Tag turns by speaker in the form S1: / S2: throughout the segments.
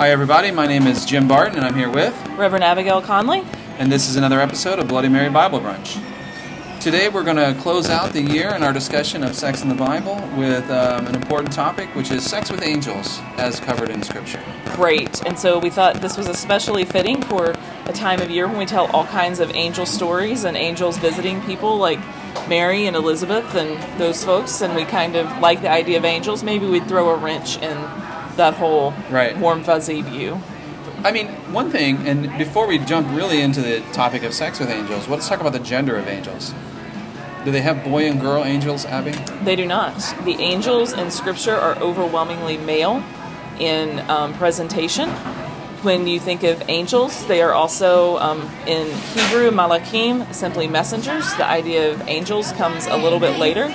S1: Hi, everybody. My name is Jim Barton, and I'm here with,
S2: Reverend Abigail Conley.
S1: and this is another episode of Bloody Mary Bible Brunch. Today, we're going to close out the year in our discussion of sex in the Bible with um, an important topic, which is sex with angels, as covered in Scripture.
S2: Great. And so we thought this was especially fitting for a time of year when we tell all kinds of angel stories and angels visiting people like Mary and Elizabeth and those folks. And we kind of like the idea of angels. Maybe we'd throw a wrench in that whole
S1: Right.
S2: warm, fuzzy view.
S1: I mean, one thing, and before we jump really into the topic of sex with angels, let's talk about the gender of angels. Do they have boy and girl angels, Abby?
S2: They do not. The angels in Scripture are overwhelmingly male in um, presentation. When you think of angels, they are also um, in Hebrew malakim, simply messengers. The idea of angels comes a little bit later.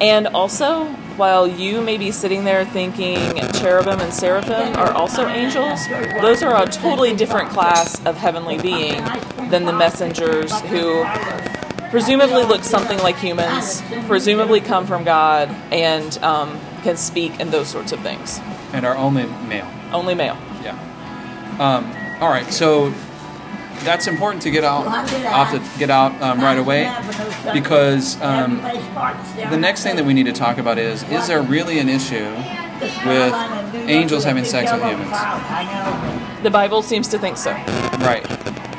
S2: And also, while you may be sitting there thinking cherubim and seraphim are also angels, those are a totally different class of heavenly being than the messengers who presumably look something like humans, presumably come from God, and um, can speak and those sorts of things.
S1: And are only male?
S2: Only male.
S1: Yeah. Um, all right, so that's important to get out off to get out um, right away because um, the next thing that we need to talk about is is there really an issue with angels having sex with humans?
S2: The Bible seems to think so.
S1: Right.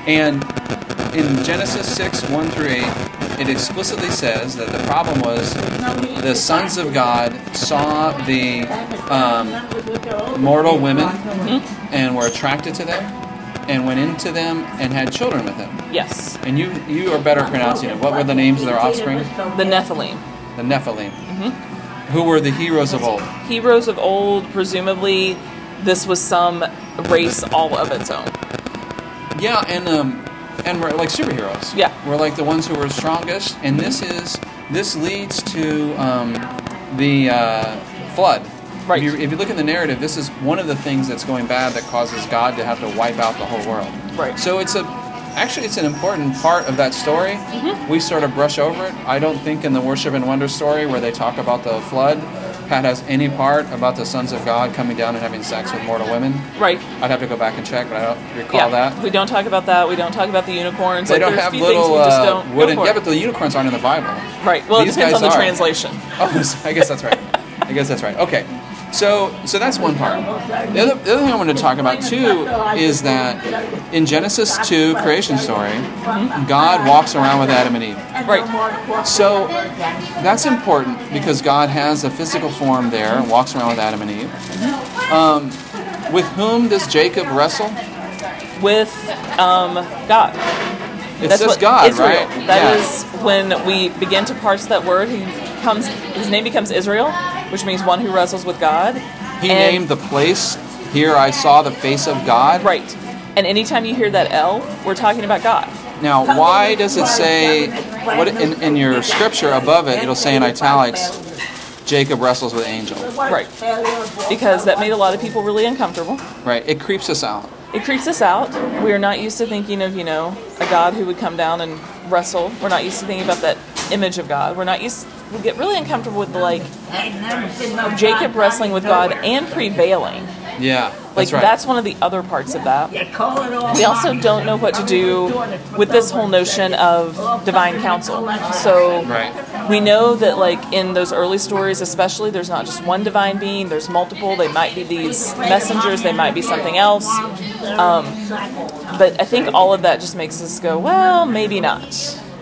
S1: And in Genesis 6 1 through 8, it explicitly says that the problem was the sons of God saw the um, mortal women and were attracted to them and went into them and had children with them.
S2: Yes.
S1: And you you are better pronouncing it. What were the names of their offspring?
S2: The Nephilim.
S1: The Nephilim. Who were the heroes of old?
S2: Heroes of old, presumably, this was some race all of its own.
S1: Yeah, and um, and we're like superheroes.
S2: Yeah.
S1: we're like the ones who were strongest, and this is this leads to um, the uh, flood.
S2: Right.
S1: If you, if you look at the narrative, this is one of the things that's going bad that causes God to have to wipe out the whole world.
S2: Right.
S1: So it's a actually it's an important part of that story.
S2: Mm-hmm.
S1: We sort of brush over it. I don't think in the worship and wonder story where they talk about the flood, Pat has any part about the sons of God coming down and having sex with mortal women.
S2: Right.
S1: I'd have to go back and check, but I don't recall
S2: yeah.
S1: that.
S2: We don't talk about that. We don't talk about the unicorns.
S1: They
S2: Like,
S1: don't have little
S2: we just
S1: uh,
S2: don't
S1: wooden. Yeah, but the unicorns aren't in the Bible.
S2: Right. Well,
S1: These
S2: it depends on the
S1: are.
S2: translation.
S1: Oh, I guess that's right. I guess that's right. Okay, so so that's one part. The other, the other thing I want to talk about too is that in Genesis two creation story, God walks around with Adam and Eve.
S2: Right.
S1: So that's important because God has a physical form there, and walks around with Adam and Eve. Um, with whom does Jacob wrestle?
S2: With um, God.
S1: It
S2: That's what
S1: God,
S2: Israel.
S1: right?
S2: That
S1: Yeah.
S2: is when we begin to parse that word. He comes. His name becomes Israel, which means one who wrestles with God.
S1: He
S2: And-
S1: named the place. Here I saw the face of God.
S2: right. And anytime you hear that L, we're talking about God.
S1: Now, why does it say what in, in your scripture above it? It'll say in italics, Jacob wrestles with angel.
S2: Right. Because that made a lot of people really uncomfortable.
S1: Right? It creeps us out.
S2: It creeps us out. We are not used to thinking of, you know, a God who would come down and wrestle. We're not used to thinking about that image of God. We're not used. We get really uncomfortable with the like Jacob wrestling with God and prevailing.
S1: Yeah,
S2: Like
S1: that's right.
S2: that's one of the other parts of that. We also don't know what to do with this whole notion of divine council. So
S1: Right.
S2: we know that like in those early stories especially there's not just one divine being, there's multiple. They might be these messengers, they might be something else. Um, but I think all of that just makes us go, well, maybe not.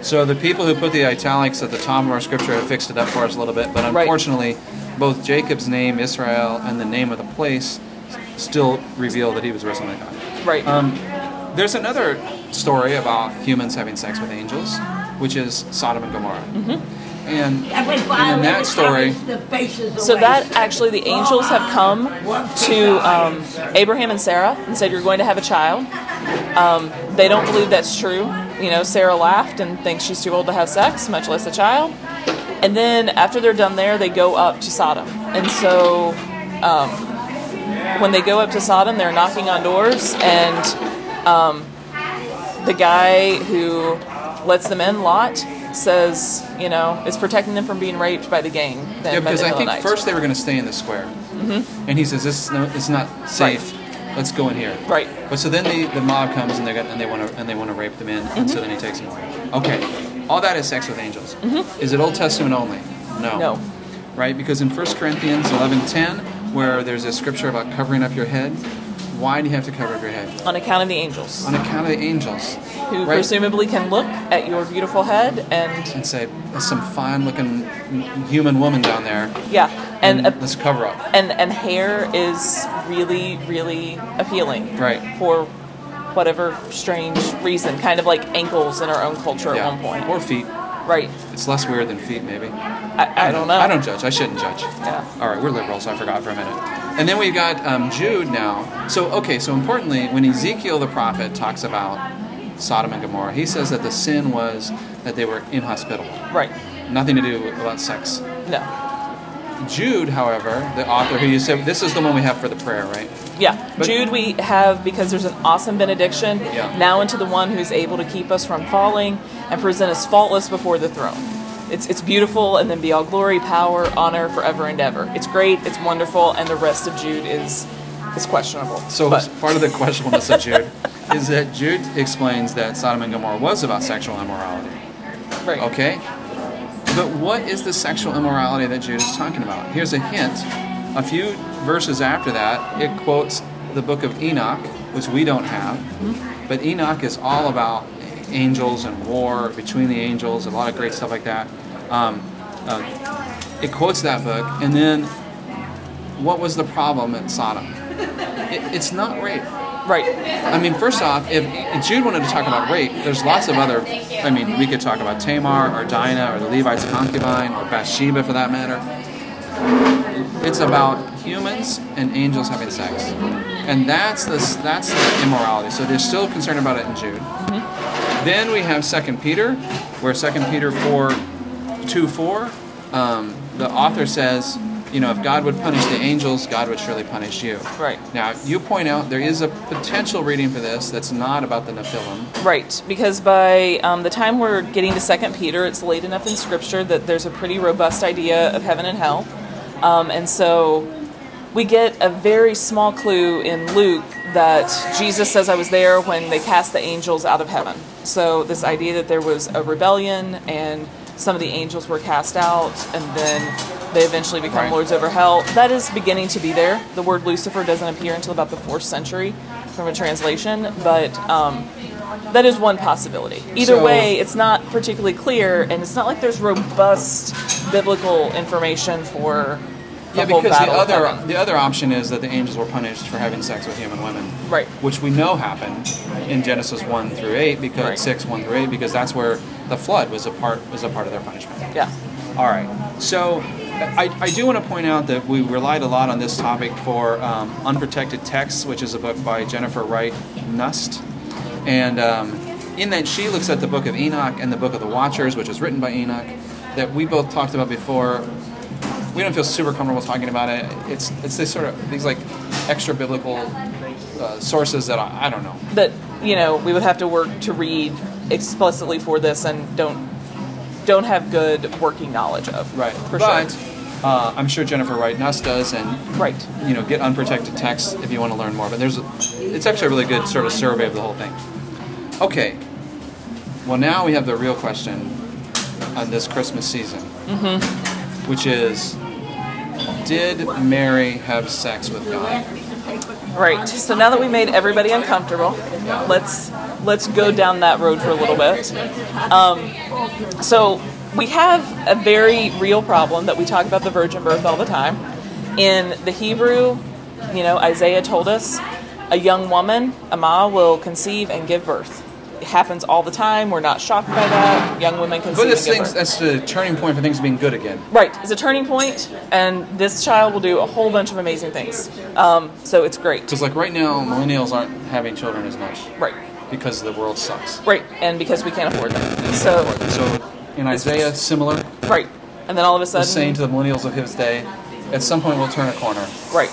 S1: So the people who put the italics at the top of our scripture have fixed it up for us a little bit, but
S2: Right.
S1: unfortunately, both Jacob's name, Israel, and the name of the place still reveal that he was wrestling with God.
S2: Right.
S1: Um, there's another story about humans having sex with angels, which is Sodom and Gomorrah.
S2: Mm-hmm.
S1: And, and in that story,
S2: So that actually, the angels have come to um, Abraham and Sarah and said, "You're going to have a child." Um, they don't believe that's true. You know, Sarah laughed and thinks she's too old to have sex, much less a child. And then after they're done there, they go up to Sodom. And so, um, when they go up to Sodom, they're knocking on doors, and um, the guy who lets them in, Lot, says, you know, is protecting them from being raped by the gang.
S1: Yeah, because I think first they were going to stay in the square, mm-hmm. and he says this is no, it's not safe. Let's go in here.
S2: Right.
S1: But so then the, the mob comes and they got and they want to and they want to rape them in, and so mm-hmm. then he takes them away. Okay, all that is sex with angels. Mm-hmm. Is it Old Testament only? No.
S2: No.
S1: Right, because in 1 Corinthians eleven ten, where there's a scripture about covering up your head, why do you have to cover up your head?
S2: On account of the angels,
S1: On account of the angels,
S2: who
S1: right?
S2: presumably can look at your beautiful head and
S1: and say there's some fine-looking human woman down there,
S2: yeah, and
S1: and let's cover up.
S2: and and hair is really really appealing
S1: Right.
S2: for whatever strange reason kind of like ankles in our own culture
S1: Yeah.
S2: at one point
S1: Or feet.
S2: right
S1: It's less weird than feet, maybe.
S2: I, I don't know
S1: I don't judge. I shouldn't judge.
S2: Yeah.
S1: All right, we're liberal, so I forgot for a minute. And then we've got um, Jude now. So, okay, so importantly, when Ezekiel the prophet talks about Sodom and Gomorrah, he says that the sin was that they were inhospitable.
S2: right
S1: Nothing to do about sex.
S2: no
S1: Jude, however, the author who you said, this is the one we have for the prayer, right?
S2: yeah
S1: But-
S2: jude we have because there's an awesome benediction
S1: Yeah.
S2: now into the one who's able to keep us from falling and present us faultless before the throne it's, it's beautiful and then be all glory power honor forever and ever it's great it's wonderful and the rest of jude is is questionable
S1: So
S2: but,
S1: part of the questionableness of Jude is that Jude explains that Sodom and Gomorrah was about sexual immorality.
S2: right
S1: Okay? But what is the sexual immorality that Jude is talking about? Here's a hint. A few verses after that, it quotes the book of Enoch, which we don't have. Mm-hmm. But Enoch is all about angels and war between the angels, a lot of great stuff like that. Um, uh, it quotes that book, and then what was the problem at Sodom? It, it's not rape.
S2: right
S1: I mean, first off, if, if Jude wanted to talk about rape, there's lots of other. I mean, we could talk about Tamar or Dinah or the Levite's concubine or Bathsheba for that matter. It's about humans and angels having sex, and that's the that's the immorality. So they're still concerned about it in Jude. Then we have Second Peter, where Second Peter four two four, um, the author says, you know, if God would punish the angels, God would surely punish you.
S2: Right.
S1: Now, you point out there is a potential reading for this that's not about the Nephilim.
S2: Right, because by um, the time we're getting to Second Peter, it's late enough in Scripture that there's a pretty robust idea of heaven and hell, um, and so we get a very small clue in Luke that Jesus says, "I was there when they cast the angels out of heaven." So this idea that there was a rebellion and some of the angels were cast out, and then they eventually become
S1: Right.
S2: lords over hell. That is beginning to be there. The word Lucifer doesn't appear until about the fourth century from a translation, but um, that is one possibility. Either
S1: So-
S2: way, it's not particularly clear, and it's not like there's robust biblical information for the
S1: Yeah, because the other the other option is that the angels were punished for having sex with human women,
S2: Right.
S1: Which we know happened in Genesis one through eight, because
S2: Right.
S1: six one through eight, because that's where the flood was a part was a part of their punishment.
S2: Yeah.
S1: All right. So I, I do want to point out that we relied a lot on this topic for um, Unprotected Texts, which is a book by Jennifer Wright Knust. And um, in that, she looks at the book of Enoch and the book of the Watchers, which was written by Enoch, that we both talked about before. We don't feel super comfortable talking about it. It's it's this sort of these like extra biblical uh, sources that I, I don't know.
S2: That you know we would have to work to read explicitly for this, and don't don't have good working knowledge of.
S1: Right.
S2: For
S1: but
S2: sure.
S1: uh, I'm sure Jennifer Wright Knust does, and
S2: Right.
S1: you know, get unprotected text if you want to learn more. But there's, a, it's actually a really good sort of survey of the whole thing. Okay. Well, now we have the real question on this Christmas season, which is, did Mary have sex with God?
S2: Right. So now that we made everybody uncomfortable, let's let's go down that road for a little bit. Um, so we have a very real problem that we talk about the virgin birth all the time. In the Hebrew, you know, Isaiah told us a young woman, almah, will conceive and give birth. It happens all the time. We're not shocked by that. Young women conceive
S1: But this thing's,
S2: birth.
S1: that's the turning point for things being good again.
S2: Right, it's a turning point, and this child will do a whole bunch of amazing things. Um, so it's great.
S1: Because like right now, millennials aren't having children as much
S2: Right,
S1: because the world sucks.
S2: right, and because we can't afford them. So,
S1: So in Isaiah, similar,
S2: right, and then all of a
S1: sudden, saying to the millennials of his day, at some point we'll turn a corner.
S2: right,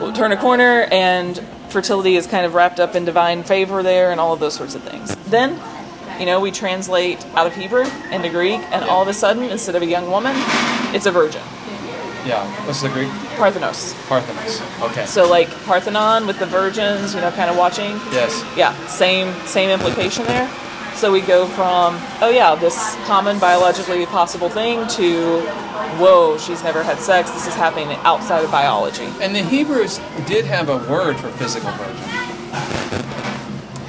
S2: we'll turn a corner, and fertility is kind of wrapped up in divine favor there, and all of those sorts of things. Then, you know, we translate out of Hebrew into Greek, and all of a sudden, instead of a young woman, it's a virgin.
S1: Yeah, what's the Greek?
S2: Parthenos.
S1: Parthenos. Okay.
S2: So like Parthenon with the virgins, you know, kind of watching.
S1: yes.
S2: Yeah, same same implication there. So we go from oh yeah, this common biologically possible thing to whoa, she's never had sex. This is happening outside of biology.
S1: And the Hebrews did have a word for physical virgin.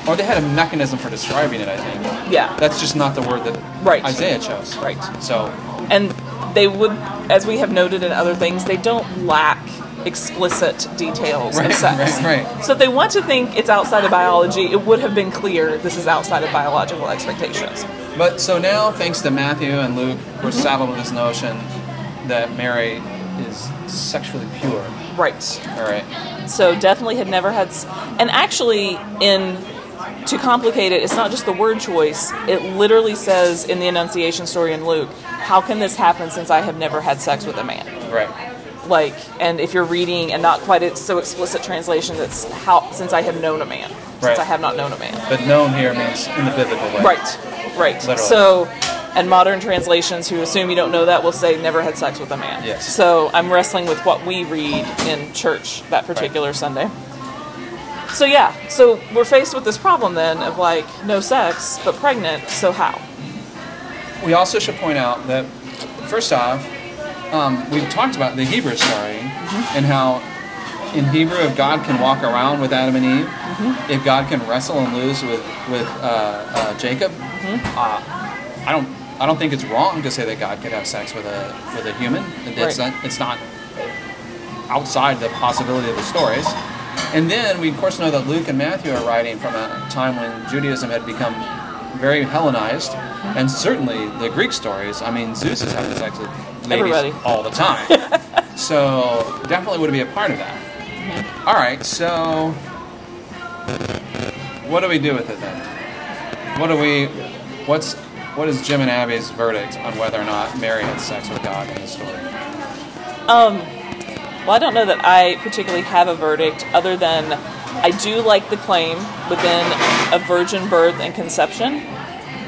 S1: Or they had a mechanism for describing it, I think.
S2: Yeah.
S1: That's just not the word that
S2: Right.
S1: Isaiah chose.
S2: Right.
S1: So,
S2: and they would, as we have noted in other things, they don't lack explicit details
S1: Right,
S2: of sex.
S1: right, right.
S2: So if they want to think it's outside of biology, it would have been clear this is outside of biological expectations.
S1: but so now, thanks to Matthew and Luke,
S2: Mm-hmm.
S1: we're saddled with this notion that Mary is sexually pure.
S2: Right.
S1: All right.
S2: So definitely had never had, and actually in to complicate it, it's not just the word choice. It literally says in the Annunciation story in Luke, "How can this happen since I have never had sex with a man?"
S1: Right.
S2: Like, and if you're reading and not quite a so explicit translation, that's how since I have known a man,
S1: Right.
S2: since I have not known a man.
S1: But known here means in the biblical way.
S2: Right, right.
S1: Literally.
S2: So, and modern translations who assume you don't know that will say never had sex with a man.
S1: Yes.
S2: So I'm wrestling with what we read in church that particular Sunday. So yeah, so we're faced with this problem then of like no sex but pregnant. So how?
S1: We also should point out that, first off, um, we've talked about the Hebrew story and how in Hebrew, if God can walk around with Adam and Eve, if God can wrestle and lose with with uh, uh, Jacob, uh, I don't I don't think it's wrong to say that God could have sex with a with a human. It's
S2: Right.
S1: not it's not outside the possibility of the stories. And then we of course know that Luke and Matthew are writing from a time when Judaism had become very Hellenized, and certainly the Greek stories. I mean, Zeus is having sex with ladies
S2: Everybody.
S1: all the time, so definitely would be a part of that. All right, so what do we do with it then? What do we? What's what is Jim and Abby's verdict on whether or not Mary had sex with God in the story?
S2: Um, well, I don't know that I particularly have a verdict other than I do like the claim within a virgin birth and conception,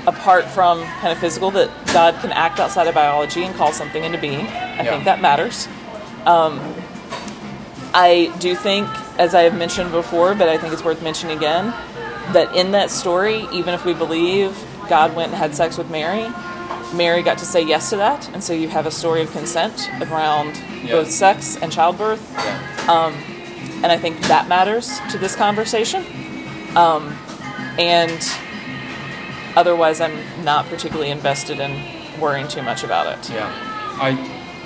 S2: apart from kind of physical, that God can act outside of biology and call something into being. I
S1: Yeah.
S2: think that matters. Um, I do think, as I have mentioned before, but I think it's worth mentioning again, that in that story, even if we believe God went and had sex with Mary, Mary got to say yes to that, and so you have a story of consent around
S1: Yeah.
S2: both sex and childbirth,
S1: Yeah.
S2: and I think that matters to this conversation. Um, and otherwise, I'm not particularly invested in worrying too much about it.
S1: Yeah, I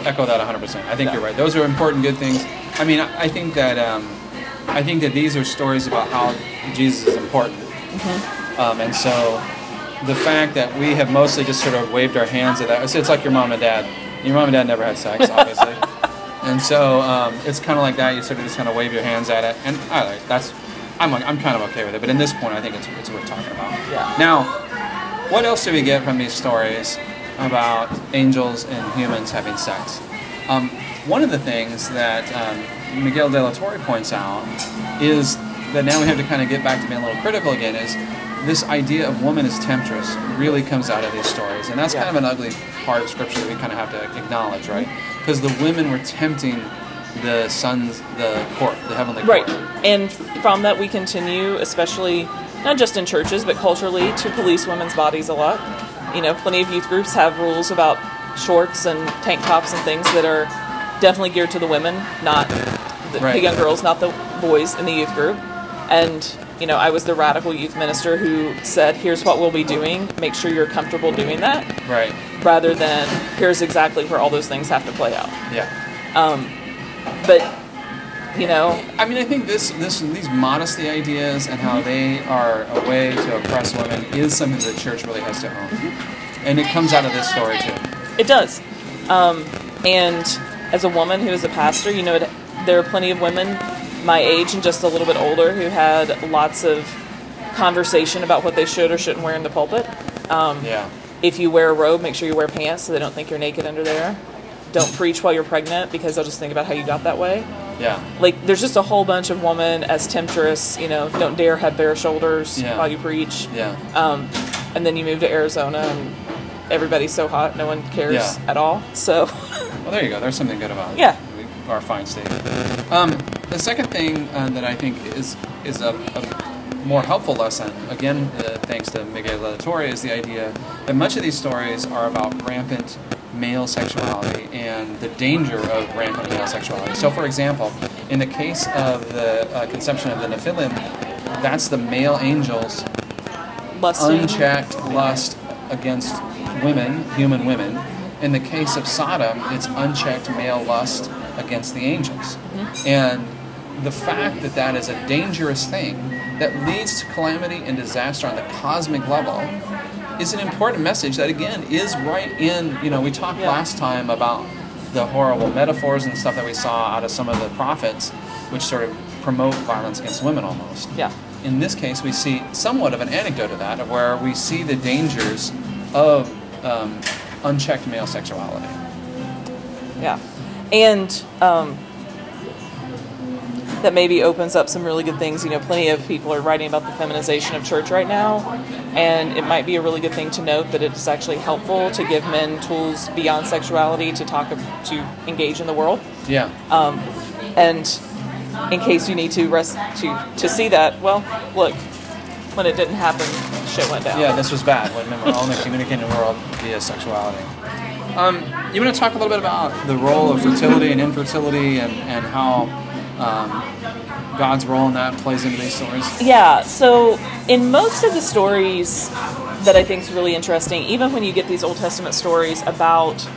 S1: echo that 100%. I think
S2: Yeah.
S1: you're right. Those are important, good things. I mean, I I think that um, I think that these are stories about how Jesus is important,
S2: Mm-hmm.
S1: um, and so the fact that we have mostly just sort of waved our hands at that. It's, it's like your mom and dad. Your mom and dad never had sex, obviously, and so um, it's kind of like that. You sort of just kind of wave your hands at it, and I like that's. I'm, like, I'm kind of okay with it, but in this point, I think it's, it's worth talking about.
S2: Yeah.
S1: Now, what else do we get from these stories about angels and humans having sex? Um, one of the things that um, Miguel de la Torre points out is that now we have to kind of get back to being a little critical again is this idea of woman as temptress really comes out of these stories. And that's
S2: Yeah.
S1: kind of an ugly part of scripture that we kind of have to acknowledge, right? Because the women were tempting the sons, the court, the heavenly court. Right.
S2: And from that, we continue, especially not just in churches, but culturally, to police women's bodies a lot. You know, plenty of youth groups have rules about shorts and tank tops and things that are definitely geared to the women, not the,
S1: Right.
S2: the young girls, not the boys in the youth group. And, you know, I was the radical youth minister who said, here's what we'll be doing, make sure you're comfortable doing that,
S1: Right.
S2: rather than here's exactly where all those things have to play out.
S1: Yeah.
S2: Um, but, you know,
S1: I mean, I think this, this, these modesty ideas and how mm-hmm. they are a way to oppress women is something that the church really has to own, mm-hmm. and it comes out of this story too.
S2: It does. Um, and as a woman who is a pastor, you know, it, there are plenty of women my age and just a little bit older who had lots of conversation about what they should or shouldn't wear in the pulpit. Um,
S1: Yeah.
S2: If you wear a robe, make sure you wear pants so they don't think you're naked under there. Don't preach while you're pregnant because they'll just think about how you got that way.
S1: Yeah.
S2: Like, there's just a whole bunch of women as temptress, you know, don't dare have bare shoulders
S1: Yeah.
S2: while you preach.
S1: Yeah.
S2: Um, and then you move to Arizona and everybody's so hot, no one cares
S1: Yeah.
S2: at all. So,
S1: Well, there you go. There's something good about it.
S2: Yeah.
S1: We, our fine state. Um, the second thing uh, that I think is is a, a more helpful lesson, again, uh, thanks to Miguel de la Torre, is the idea that much of these stories are about rampant male sexuality and the danger of rampant male sexuality. So, for example, in the case of the uh, conception of the Nephilim, that's the male angels
S2: Lusting.
S1: unchecked lust against women, human women. In the case of Sodom, it's unchecked male lust against the angels. And the fact that that is a dangerous thing that leads to calamity and disaster on the cosmic level is an important message that again is right in you know we talked
S2: Yeah.
S1: last time about the horrible metaphors and stuff that we saw out of some of the prophets which sort of promote violence against women almost
S2: Yeah.
S1: in this case, we see somewhat of an anecdote of that, of where we see the dangers of um, unchecked male sexuality.
S2: Yeah. And um, that maybe opens up some really good things. You know, plenty of people are writing about the feminization of church right now, and it might be a really good thing to note that it's actually helpful to give men tools beyond sexuality to talk to engage in the world.
S1: Yeah,
S2: Um, and in case you need to rest to to see that, well, look, when it didn't happen, shit went down.
S1: yeah, this was bad when men were only communicating in the communicating world via sexuality. Um, you want to talk a little bit about the role of fertility and infertility and, and how um, God's role in that plays into these stories?
S2: Yeah, so in most of the stories that I think is really interesting, even when you get these Old Testament stories about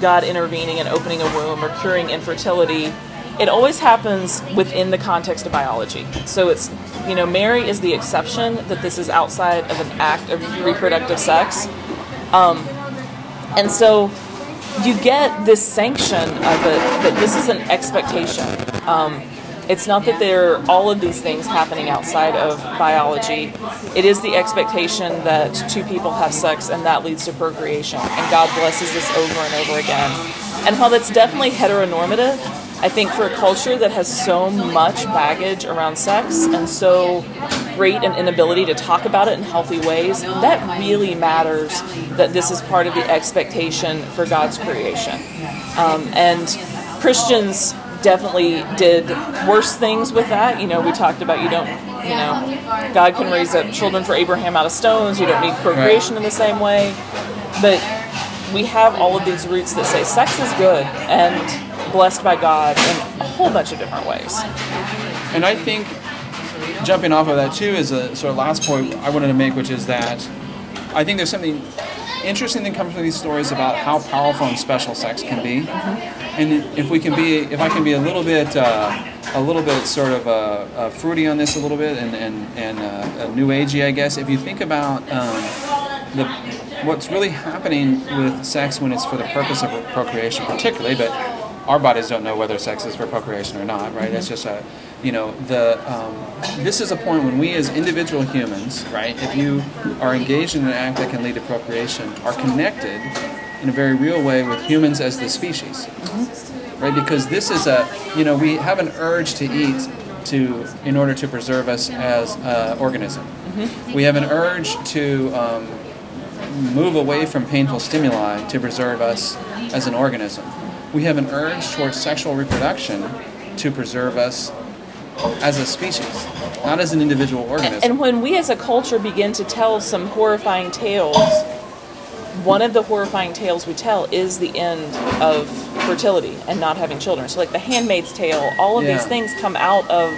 S2: God intervening and opening a womb or curing infertility, it always happens within the context of biology. So it's, you know, Mary is the exception that this is outside of an act of reproductive sex. Um, and so you get this sanction of it that this is an expectation. Um, it's not that there are all of these things happening outside of biology. It is the expectation that two people have sex and that leads to procreation. And God blesses this over and over again. And while that's definitely heteronormative, I think for a culture that has so much baggage around sex and so great an inability to talk about it in healthy ways, that really matters that this is part of the expectation for God's creation. Um, and Christians definitely did worse things with that. You know, we talked about you don't, you know, God can raise up children for Abraham out of stones, you don't need procreation in the same way. But we have all of these roots that say sex is good and blessed by God in a whole bunch of different ways.
S1: And I think jumping off of that too is a sort of last point I wanted to make, which is that I think there's something interesting that comes from these stories about how powerful and special sex can be, and if we can be, if I can be a little bit, uh, a little bit sort of uh, uh, fruity on this a little bit, and and and uh, new agey, I guess. If you think about um, the what's really happening with sex when it's for the purpose of procreation, particularly, but our bodies don't know whether sex is for procreation or not, right? It's just a, you know, the um, this is a point when we as individual humans, right, if you are engaged in an act that can lead to procreation, are connected in a very real way with humans as the species, right? Because this is a, you know, we have an urge to eat to in order to preserve us as an organism. We have an urge to um, move away from painful stimuli to preserve us as an organism. We have an urge towards sexual reproduction to preserve us as a species, not as an individual organism.
S2: And when we as a culture begin to tell some horrifying tales, one of the horrifying tales we tell is the end of fertility and not having children. So, like The Handmaid's Tale, all of
S1: Yeah.
S2: these things come out of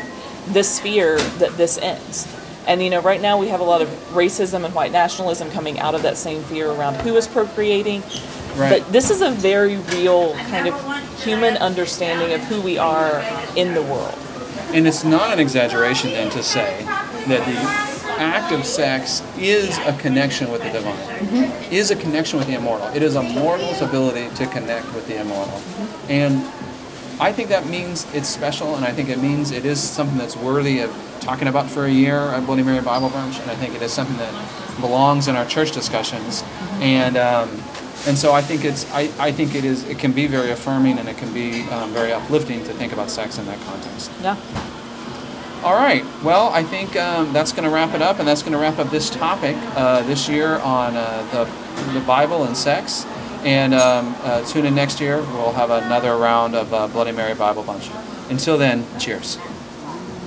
S2: this fear that this ends. And you know, right now we have a lot of racism and white nationalism coming out of that same fear around who is procreating.
S1: Right.
S2: But this is a very real kind of human understanding of who we are in the world.
S1: And it's not an exaggeration then to say that the act of sex is a connection with the divine, mm-hmm. is a connection with the immortal. It is a mortal's ability to connect with the immortal. Mm-hmm. And I think that means it's special, and I think it means it is something that's worthy of talking about for a year at Bloody Mary Bible Brunch, and I think it is something that belongs in our church discussions. Mm-hmm. And um, and so I think it's I, I think it is it can be very affirming and it can be um, very uplifting to think about sex in that context.
S2: Yeah.
S1: All right. Well, I think um, that's going to wrap it up, and that's going to wrap up this topic uh, this year on uh, the the Bible and sex. And um, uh, tune in next year. We'll have another round of uh, Bloody Mary Bible Brunch. Until then, cheers.